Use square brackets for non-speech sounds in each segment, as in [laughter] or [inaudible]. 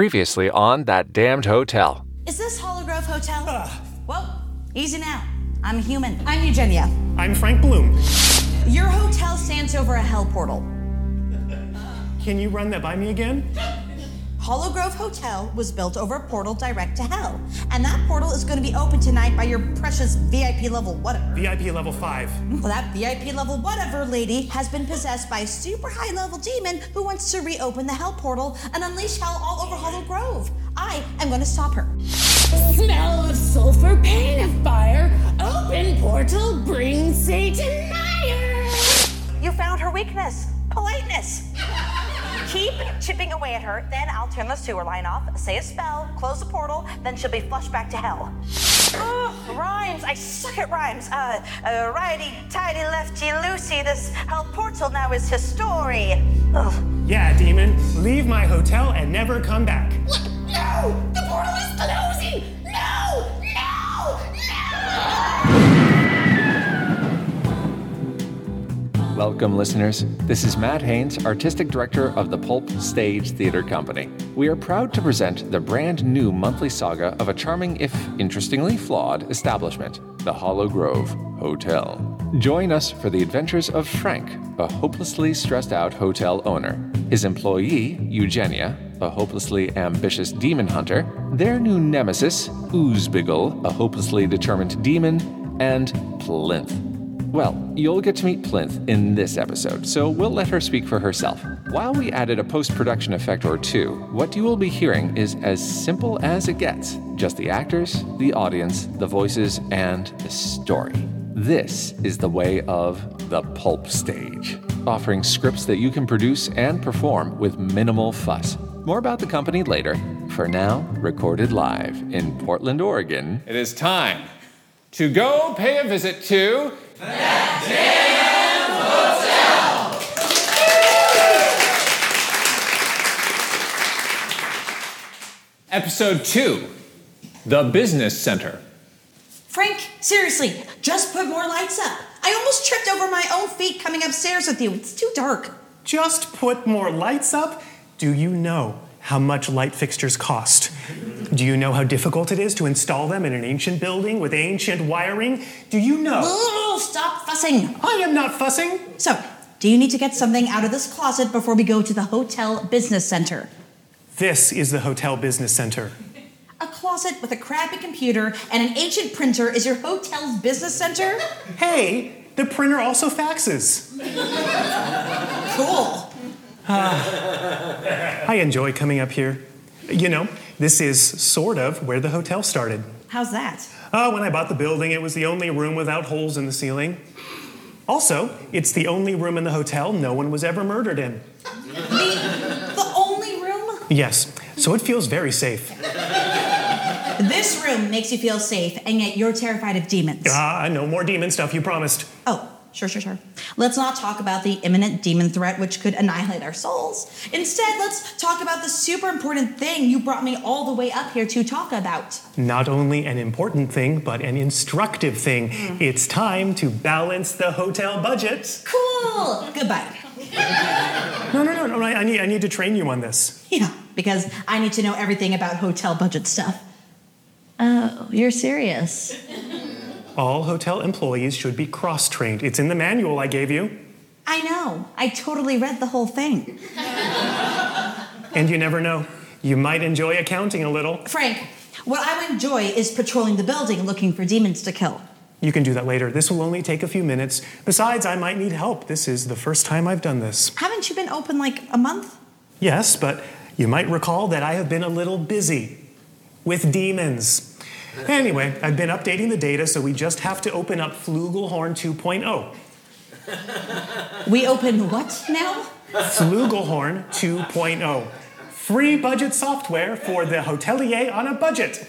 Previously on that damned hotel. Is this Hollow Grove Hotel? Uh. well, easy now. I'm human. I'm Eugenia. I'm Frank Bloom. Your hotel stands over a hell portal. Can you run that by me again? Hollow Grove Hotel was built over a portal direct to hell. And that portal is going to be open tonight by your precious VIP level whatever. VIP level 5. Well, that VIP level whatever lady has been possessed by a super high level demon who wants to reopen the hell portal and unleash hell all over Hollow Grove. I am going to stop her. Smell of sulfur, pain of fire. Open portal, bring Satan mire. You found her weakness politeness. Keep chipping away at her, then I'll turn the sewer line off, say a spell, close the portal, then she'll be flushed back to hell. Oh, rhymes. I suck at rhymes. Uh, uh righty, tighty, lefty, loosey. This hell portal now is history. Ugh. Yeah, demon. Leave my hotel and never come back. What? No! Welcome, listeners. This is Matt Haynes, Artistic Director of the Pulp Stage Theater Company. We are proud to present the brand new monthly saga of a charming, if interestingly flawed, establishment, the Hollow Grove Hotel. Join us for the adventures of Frank, a hopelessly stressed out hotel owner, his employee, Eugenia, a hopelessly ambitious demon hunter, their new nemesis, Oozbiggle, a hopelessly determined demon, and Plinth well, you'll get to meet Plinth in this episode, so we'll let her speak for herself. While we added a post production effect or two, what you will be hearing is as simple as it gets just the actors, the audience, the voices, and the story. This is the way of the pulp stage, offering scripts that you can produce and perform with minimal fuss. More about the company later. For now, recorded live in Portland, Oregon. It is time to go pay a visit to that damn hotel! Episode 2 The Business Center. Frank, seriously, just put more lights up. I almost tripped over my own feet coming upstairs with you. It's too dark. Just put more lights up? Do you know how much light fixtures cost? Do you know how difficult it is to install them in an ancient building with ancient wiring? Do you know? Oh, stop fussing. I am not fussing. So, do you need to get something out of this closet before we go to the hotel business center? This is the hotel business center. A closet with a crappy computer and an ancient printer is your hotel's business center? Hey, the printer also faxes. cool. [sighs] [laughs] I enjoy coming up here. You know, this is sort of where the hotel started. How's that? Uh, when I bought the building, it was the only room without holes in the ceiling. Also, it's the only room in the hotel no one was ever murdered in. The, the only room? Yes, so it feels very safe. This room makes you feel safe, and yet you're terrified of demons. Ah, uh, no more demon stuff, you promised. Oh, Sure, sure, sure. Let's not talk about the imminent demon threat which could annihilate our souls. Instead, let's talk about the super important thing you brought me all the way up here to talk about. Not only an important thing, but an instructive thing. Mm. It's time to balance the hotel budget. Cool. Goodbye. [laughs] no, no, no, no. I, I, need, I need to train you on this. Yeah, because I need to know everything about hotel budget stuff. Oh, you're serious. [laughs] All hotel employees should be cross trained. It's in the manual I gave you. I know. I totally read the whole thing. and you never know. You might enjoy accounting a little. Frank, what I would enjoy is patrolling the building looking for demons to kill. You can do that later. This will only take a few minutes. Besides, I might need help. This is the first time I've done this. Haven't you been open like a month? Yes, but you might recall that I have been a little busy with demons. Anyway, I've been updating the data, so we just have to open up Flugelhorn 2.0. We open what now? Flugelhorn 2.0. Free budget software for the hotelier on a budget.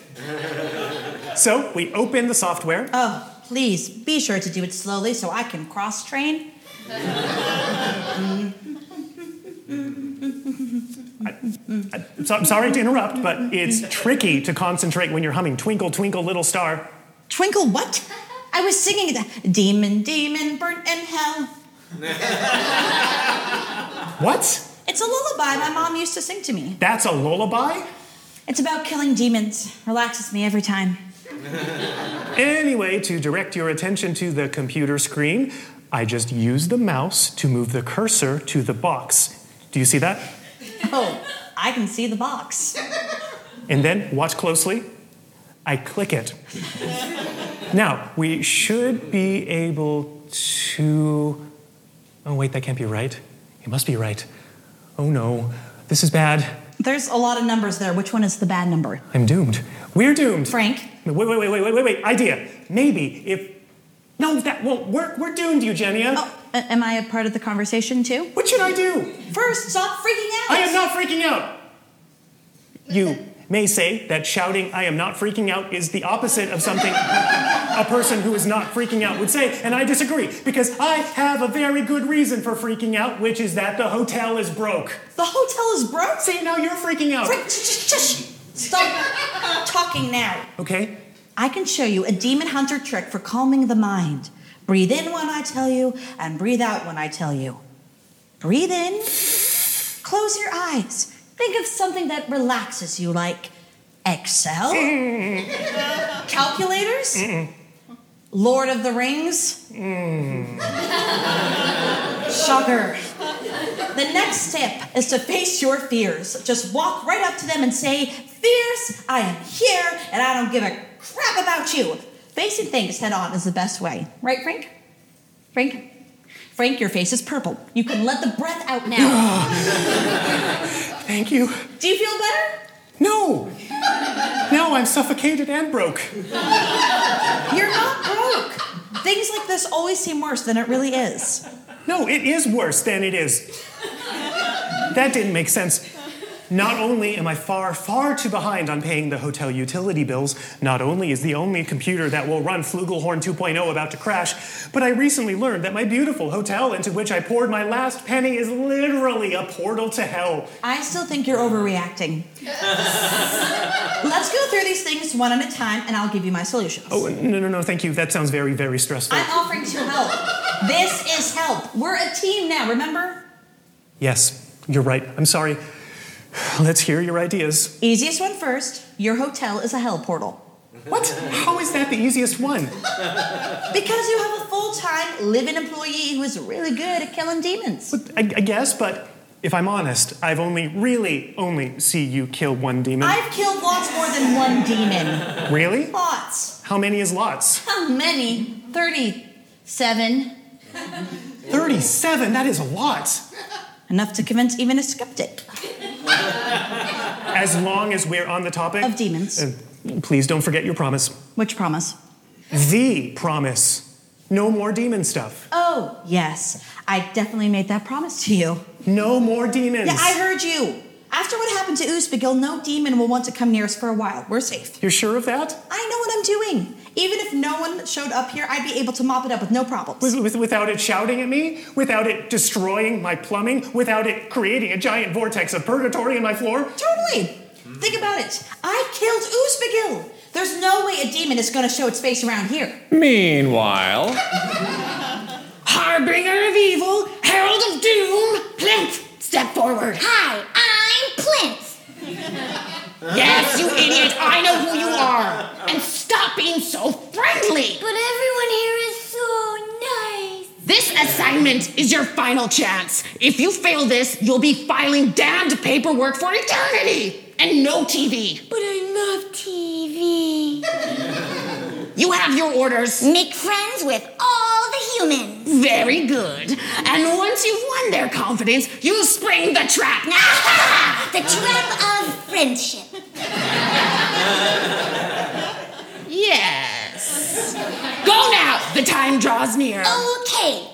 So we open the software. Oh, please be sure to do it slowly so I can cross train. Mm. I, am sorry to interrupt, but it's tricky to concentrate when you're humming Twinkle, Twinkle, Little Star. Twinkle what? I was singing the Demon, Demon, Burnt in Hell. [laughs] what? It's a lullaby my mom used to sing to me. That's a lullaby? It's about killing demons. Relaxes me every time. [laughs] Anyway, to direct your attention to the computer screen, I just use the mouse to move the cursor to the box. Do you see that? Oh, I can see the box. And then, watch closely, I click it. now, we should be able to. Oh, wait, that can't be right. It must be right. Oh no, this is bad. There's a lot of numbers there. Which one is the bad number? I'm doomed. We're doomed. Frank? Wait, wait, wait, wait, wait, wait, wait. Idea. Maybe if. No, that won't work. We're doomed, Eugenia. Oh, am I a part of the conversation too? What should I do? First, stop freaking out. I am not freaking out. You may say that shouting, I am not freaking out, is the opposite of something a person who is not freaking out would say, and I disagree because I have a very good reason for freaking out, which is that the hotel is broke. The hotel is broke. See, now you're freaking out. Just stop talking now. Okay? I can show you a demon hunter trick for calming the mind. Breathe in when I tell you, and breathe out when I tell you. Breathe in, close your eyes. Think of something that relaxes you, like Excel, calculators, Lord of the Rings. sugar. The next step is to face your fears. Just walk right up to them and say, Fears, I am here and I don't give a crap about you. Facing things head on is the best way. Right, Frank? Frank? Frank, your face is purple. You can let the breath out now. [sighs] Thank you. Do you feel better? No! Now I'm suffocated and broke. You're not broke. Things like this always seem worse than it really is. No, it is worse than it is. That didn't make sense. Not only am I far, far too behind on paying the hotel utility bills, not only is the only computer that will run Flugelhorn 2.0 about to crash, but I recently learned that my beautiful hotel into which I poured my last penny is literally a portal to hell. I still think you're overreacting. [laughs] Let's go through these things one at a time and I'll give you my solutions. Oh, no, no, no, thank you. That sounds very, very stressful. I'm offering to help. This is help. We're a team now, remember? Yes, you're right. I'm sorry. [laughs] Let's hear your ideas. Easiest one first. Your hotel is a hell portal. What? How is that the easiest one? [laughs] Because you have a full time living employee who is really good at killing demons. I, I guess, but if I'm honest, I've only really only see you kill one demon. I've killed lots more than one demon. Really? Lots. How many is lots? How many? 37. 37, that is a lot. Enough to convince even a skeptic. [laughs] As long as we're on the topic Of demons. Uh, please don't forget your promise. Which promise? The promise. No more demon stuff. Oh, yes. I definitely made that promise to you. No more demons. Yeah, I heard you. After what happened to Uzbegil, no demon will want to come near us for a while. We're safe. You're sure of that? I know what I'm doing. Even if no one showed up here, I'd be able to mop it up with no problems. With, with, without it shouting at me? Without it destroying my plumbing? Without it creating a giant vortex of purgatory in my floor? Totally. Think about it. I killed Uzbegil. There's no way a demon is going to show its face around here. Meanwhile, [laughs] Harbinger of evil, is your final chance. If you fail this, you'll be filing damned paperwork for eternity. And no TV. But I love TV. You have your orders. Make friends with all the humans. Very good. And once you've won their confidence, you spring the trap. [laughs] the trap of friendship. Yes. Go now. The time draws near. Okay.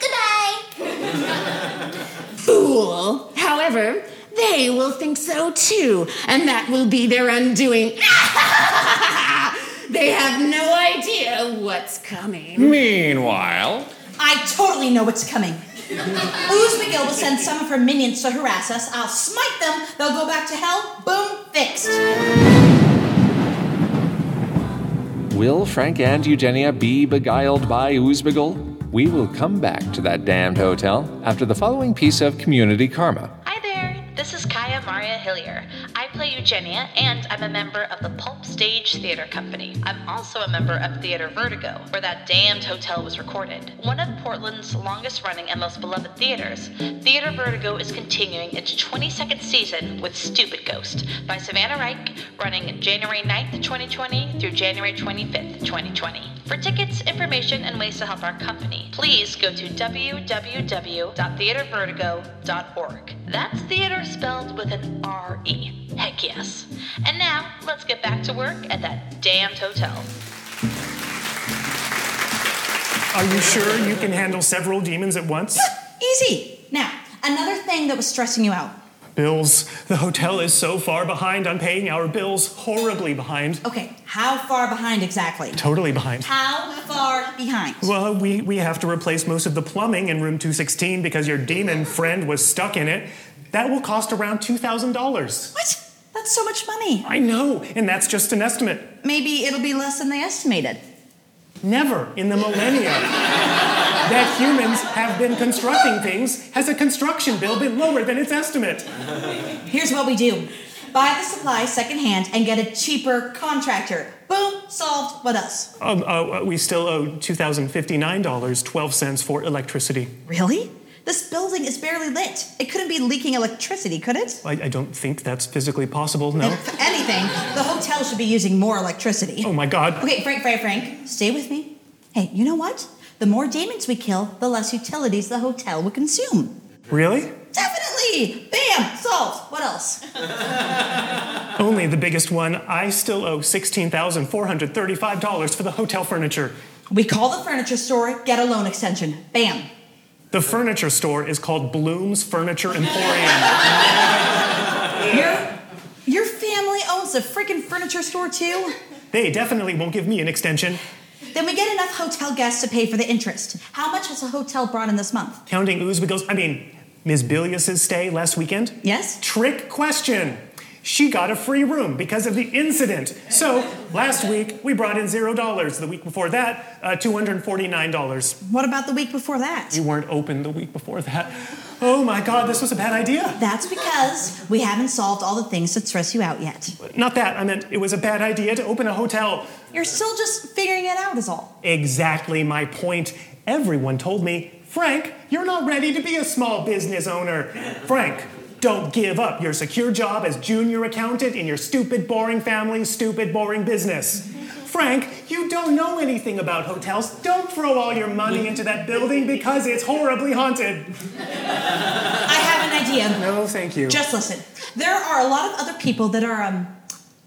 Fool. However, they will think so too, and that will be their undoing. [laughs] they have no idea what's coming. meanwhile, I totally know what's coming. Uzbegil will send some of her minions to harass us. I'll smite them. They'll go back to hell. Boom, fixed. will Frank and Eugenia be beguiled by Uzbegil? We will come back to that damned hotel after the following piece of community karma. Hi there, this is Kaia Maarja Hillier. I play Eugenia, and I'm a member of the Pulp Stage Theater Company. I'm also a member of Theatre Vertigo, where that damned hotel was recorded. One of Portland's longest running and most beloved theaters, Theatre Vertigo is continuing its 22nd season with Stupid Ghost by Savannah Reich, running January 9th, 2020 through January 25th, 2020. For tickets, information, and ways to help our company, please go to www.theatrevertigo.org. That's theater spelled with an R-E. Heck yes. And now, let's get back to work at that damned hotel. Are you sure you can handle several demons at once? [laughs] Easy. Now, another thing that was stressing you out. Bills. The hotel is so far behind on paying our bills, horribly behind. Okay, how far behind exactly? Totally behind. How far behind? Well, we, we have to replace most of the plumbing in room 216 because your demon friend was stuck in it. That will cost around $2,000. What? That's so much money. I know, and that's just an estimate. Maybe it'll be less than they estimated. Never in the millennia [laughs] that humans have been constructing things has a construction bill been lower than its estimate. Here's what we do buy the supplies secondhand and get a cheaper contractor. Boom, solved. What else? Um, uh, we still owe $2,059.12 for electricity. Really? This building is barely lit. It couldn't be leaking electricity, could it? I, I don't think that's physically possible, no. If anything, the hotel should be using more electricity. Oh my god. Okay, Frank, Frank, Frank, stay with me. Hey, you know what? The more demons we kill, the less utilities the hotel will consume. Really? Definitely! Bam! Solved! What else? [laughs] Only the biggest one. I still owe $16,435 for the hotel furniture. We call the furniture store, get a loan extension. Bam! The furniture store is called Bloom's Furniture Emporium. Your, your family owns a freaking furniture store too? They definitely won't give me an extension. Then we get enough hotel guests to pay for the interest. How much has the hotel brought in this month? Counting Uzbegos, I mean, Ms. Bilius's stay last weekend? Yes? Trick question. She got a free room because of the incident. So last week we brought in zero dollars. The week before that, uh, two hundred forty-nine dollars. What about the week before that? You weren't open the week before that. Oh my God, this was a bad idea. That's because we haven't solved all the things that stress you out yet. Not that. I meant it was a bad idea to open a hotel. You're still just figuring it out, is all. Exactly my point. Everyone told me, Frank, you're not ready to be a small business owner. Frank, don't give up your secure job as junior accountant in your stupid, boring family's stupid, boring business. Frank, you don't know anything about hotels. Don't throw all your money into that building because it's horribly haunted. I have an idea. No, thank you. Just listen. There are a lot of other people that are um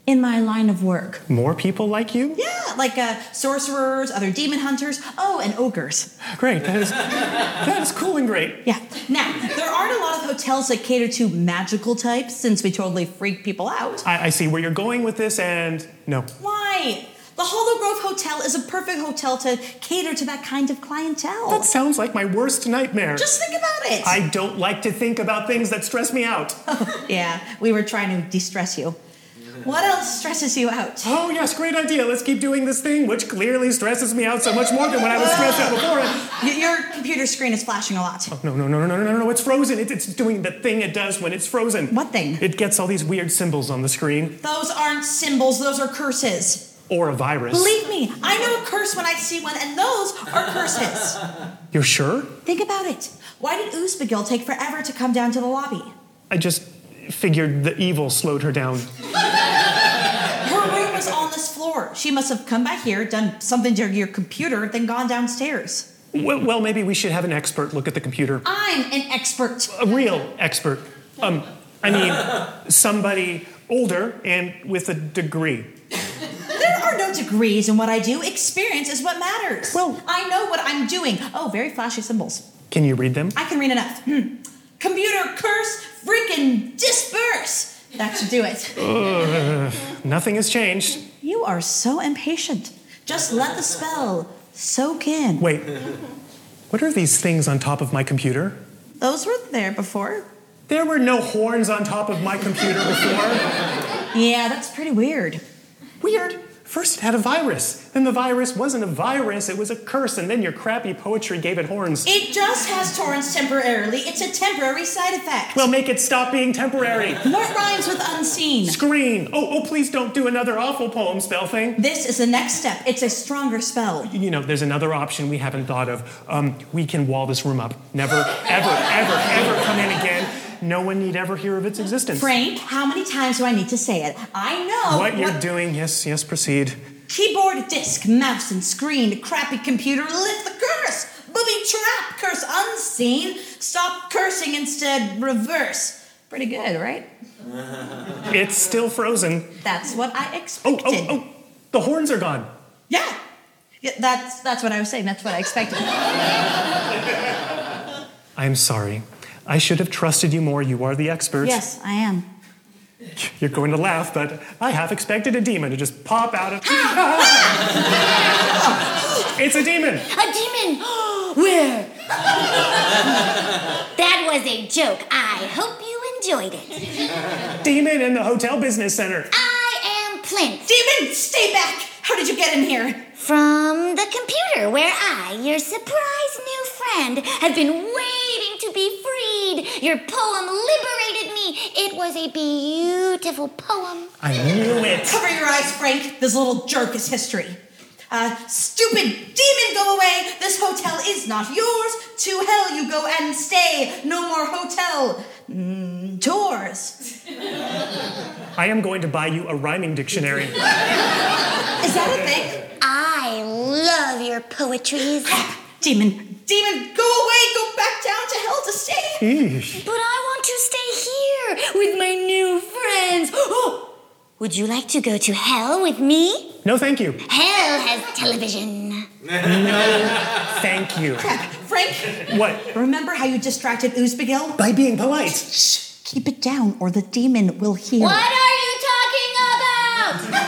in my line of work. More people like you? Yeah, like uh, sorcerers, other demon hunters, oh, and ogres. Great. That is that is cool and great. Yeah. Now, there aren't a lot of hotels that cater to magical types since we totally freak people out. I, I see where you're going with this, and no. Why? The Hollow Grove Hotel is a perfect hotel to cater to that kind of clientele. That sounds like my worst nightmare. Just think about it. I don't like to think about things that stress me out. [laughs] yeah, we were trying to de-stress you. What else stresses you out? Oh, yes, great idea. Let's keep doing this thing, which clearly stresses me out so much more than when I was stressed out before. Y- Your computer screen is flashing a lot. Oh, No, no, no, no, no, no, no, it's frozen. It, it's doing the thing it does when it's frozen. What thing? It gets all these weird symbols on the screen. Those aren't symbols, those are curses. Or a virus. Believe me, I know a curse when I see one, and those are curses. You're sure? Think about it. Why did Uzbegil take forever to come down to the lobby? I just figured the evil slowed her down. [laughs] Her room was on this floor. She must have come back here, done something to your computer, then gone downstairs. Well, well, maybe we should have an expert look at the computer. I'm an expert. A real expert. Um, I mean, somebody older and with a degree. There are no degrees in what I do. Experience is what matters. Well- I know what I'm doing. Oh, very flashy symbols. Can you read them? I can read enough. Hmm. Computer curse, freaking disperse. That should do it. Uh, nothing has changed. You are so impatient. Just let the spell soak in. Wait, what are these things on top of my computer? Those were there before. There were no horns on top of my computer before. Yeah, that's pretty weird. Weird. First, it had a virus. Then the virus wasn't a virus, it was a curse, and then your crappy poetry gave it horns. It just has horns temporarily. It's a temporary side effect. Well, make it stop being temporary. What rhymes with unseen? Screen. Oh, oh, please don't do another awful poem spell thing. This is the next step. It's a stronger spell. You know, there's another option we haven't thought of. Um, we can wall this room up. Never, ever, ever, ever come in again. No one need ever hear of its existence. Frank, how many times do I need to say it? I know What you're doing, yes, yes, proceed. Keyboard, disk, mouse, and screen. Crappy computer, lift the curse. Booby trap, curse unseen. Stop cursing instead, reverse. Pretty good, right? [laughs] It's still frozen. That's what I Oh, oh expected. oh, oh, the horns are gone. Yeah. yeah. That's that's what I was saying. That's what I expected. [laughs] I'm sorry. I should have trusted you more. You are the expert. yes, I am. You're going to laugh, but I half expected a demon to just pop out of. [gasps] it's a demon. A demon! [gasps] Where? that was a joke. I hope you enjoyed it. Demon in the hotel business center. I am Plinth. Demon, stay back. How did you get in here? From the computer, where I, your surprise new friend, have been waiting to be freed. Your poem liberated me. It was a beautiful poem. I knew it. Cover your eyes, Frank. This little jerk is history. Uh, stupid demon, go away. This hotel is not yours. To hell you go and stay. No more hotel. Mm, tours. I am going to buy you a rhyming dictionary. Is that a thing? I love your poetries. Demon, demon, go away. Go back down to hell to stay. Eesh. But I want to stay here with my new friends. Oh, would you like to go to hell with me? No, thank you. Hell has television. No, thank you. Frank, What? remember how you distracted Uzbegil? By being polite. Shh, keep it down or the demon will hear. What are you talking about?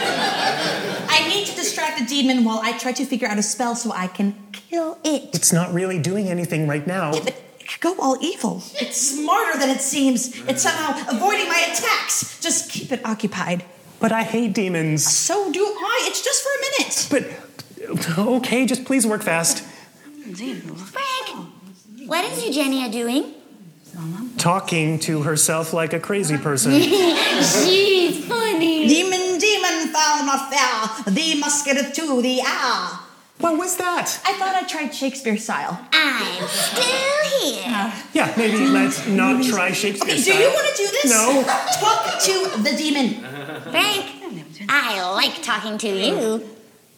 [laughs] I need to distract the demon while I try to figure out a spell so I can kill it. It's not really doing anything right now. But go all evil. It's smarter than it seems. It's somehow avoiding my attacks. Just keep it occupied. But I hate demons. So do I. It's just for a minute. But okay, just please work fast. Frank, what is Eugenia doing? Talking to herself like a crazy person. [laughs] She's funny. Demon, demon, foul not fair. Thee must get it to the hour. What was that? I thought I tried Shakespeare style. I'm still here. Uh, yeah, maybe let's not try Shakespeare. Okay, do you want to do this? No. Talk to the demon. Frank, I like talking to you.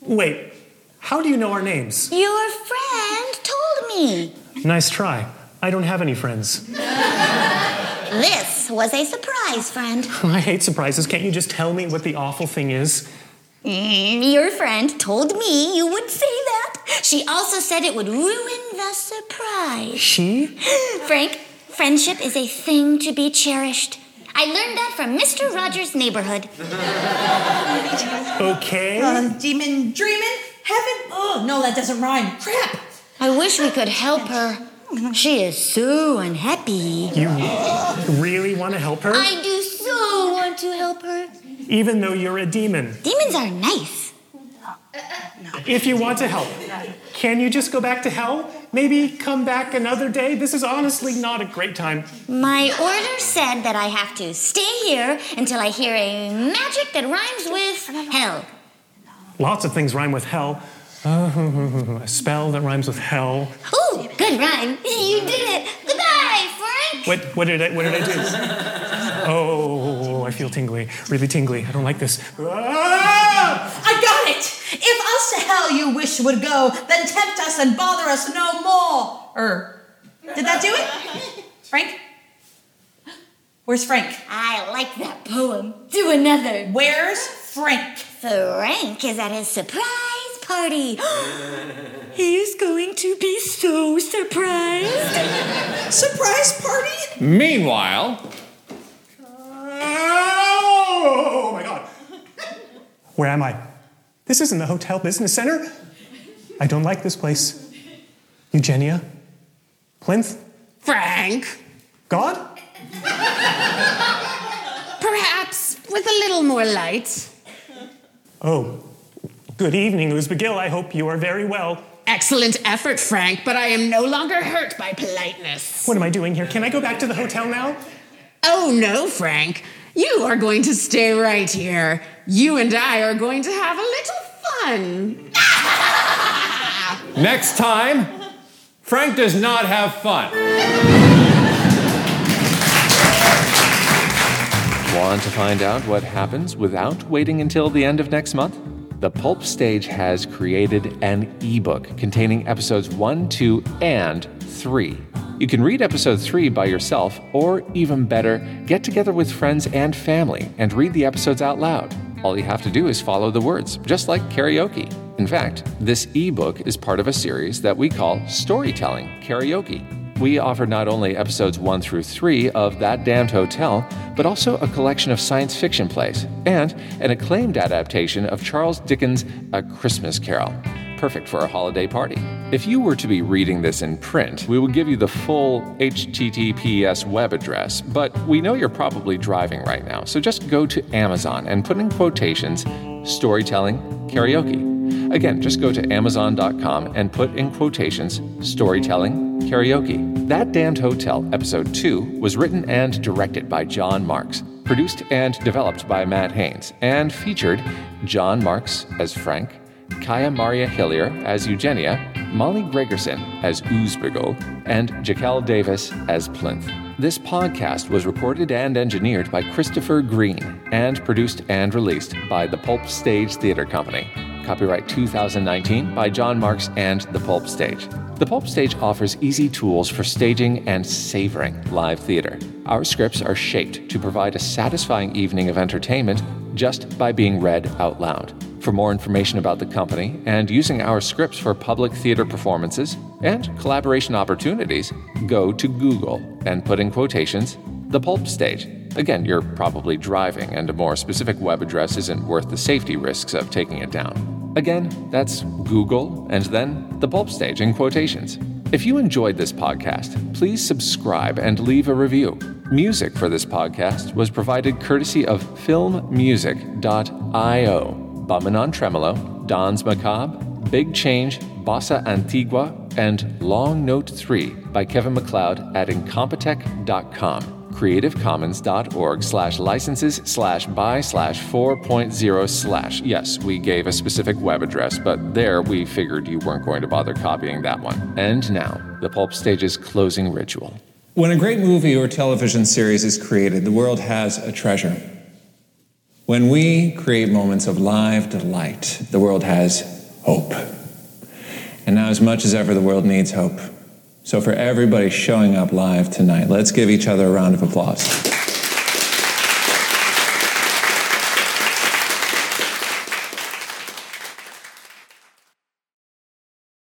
Wait, how do you know our names? Your friend told me. Nice try. I don't have any friends. This was a surprise, friend. [laughs] I hate surprises. Can't you just tell me what the awful thing is? Mm, Your friend told me you would say that. She also said it would ruin the surprise. She? [gasps] Frank, friendship is a thing to be cherished. I learned that from Mr. Rogers' neighborhood. Okay. Uh, demon, dreamin', heaven. Oh, no, that doesn't rhyme. Crap. I wish we could help her. She is so unhappy. You really want to help her? I do so want to help her. Even though you're a demon. Demons are nice. If you want to help, can you just go back to hell? Maybe come back another day? This is honestly not a great time. My order said that I have to stay here until I hear a magic that rhymes with hell. Lots of things rhyme with hell. Uh, [laughs] a spell that rhymes with hell. Ooh, good rhyme. [laughs] You did it. Goodbye, Frank. What, what, did, I, what did I do? Oh, feel tingly. Really tingly. I don't like this. Ah! I got it. If us to hell you wish would go, then tempt us and bother us no more. Er, did that do it? Frank? Where's Frank? I like that poem. Do another. Where's Frank? Frank is at his surprise party. [gasps] he is going to be so surprised. Surprise party? Meanwhile, Oh my god. Where am I? This isn't the hotel business center. I don't like this place. Eugenia? Plinth? Frank, God? perhaps with a little more light. Oh, Good evening, Uzbegil. I hope you are very well. Excellent effort, Frank, but I am no longer hurt by politeness. What am I doing here? Can I go back to the hotel now? Oh, no, Frank. You are going to stay right here. You and I are going to have a little fun. [laughs] Next time, Frank does not have fun. Want to find out what happens without waiting until the end of next month? The Pulp Stage has created an ebook containing episodes 1, 2, and 3. You can read episode 3 by yourself, or even better, get together with friends and family and read the episodes out loud. All you have to do is follow the words, just like karaoke. In fact, this ebook is part of a series that we call Storytelling Karaoke. We offer not only episodes 1 through 3 of That Damned Hotel, but also a collection of science fiction plays and an acclaimed adaptation of Charles Dickens' A Christmas Carol. Perfect for a holiday party. If you were to be reading this in print, we would give you the full HTTPS web address, but we know you're probably driving right now, so just go to Amazon and put in quotations storytelling karaoke. Again, just go to Amazon.com and put in quotations storytelling karaoke. That Damned Hotel, Episode 2, was written and directed by John Marks, produced and developed by Matt Haynes, and featured John Marks as Frank, Kaia Maarja Hillier as Eugenia, Molly Gregerson as Oozbiggle, and Jaquel Davis as Plinth. This podcast was recorded and engineered by Christopher Green and produced and released by the Pulp Stage Theater Company. Copyright 2019 by John Marks and The Pulp Stage. The Pulp Stage offers easy tools for staging and savoring live theater. Our scripts are shaped to provide a satisfying evening of entertainment just by being read out loud. For more information about the company and using our scripts for public theater performances and collaboration opportunities, go to Google and put in quotations The Pulp Stage. Again, you're probably driving, and a more specific web address isn't worth the safety risks of taking it down. Again, that's Google and then The Pulp Stage in quotations. If you enjoyed this podcast, please subscribe and leave a review. Music for this podcast was provided courtesy of filmmusic.io. Bummin' on Tremolo, Danse Macabre, Big Change, Bossa Antigua, and Long Note 3 by Kevin MacLeod at incompetech.com creativecommons.org slash licenses slash by slash 4.0 slash. Yes, we gave a specific web address, but there we figured you weren't going to bother copying that one. And now, the Pulp Stage's closing ritual. When a great movie or television series is created, the world has a treasure. When we create moments of live delight, the world has hope. And now, as much as ever, the world needs hope. So, for everybody showing up live tonight, let's give each other a round of applause.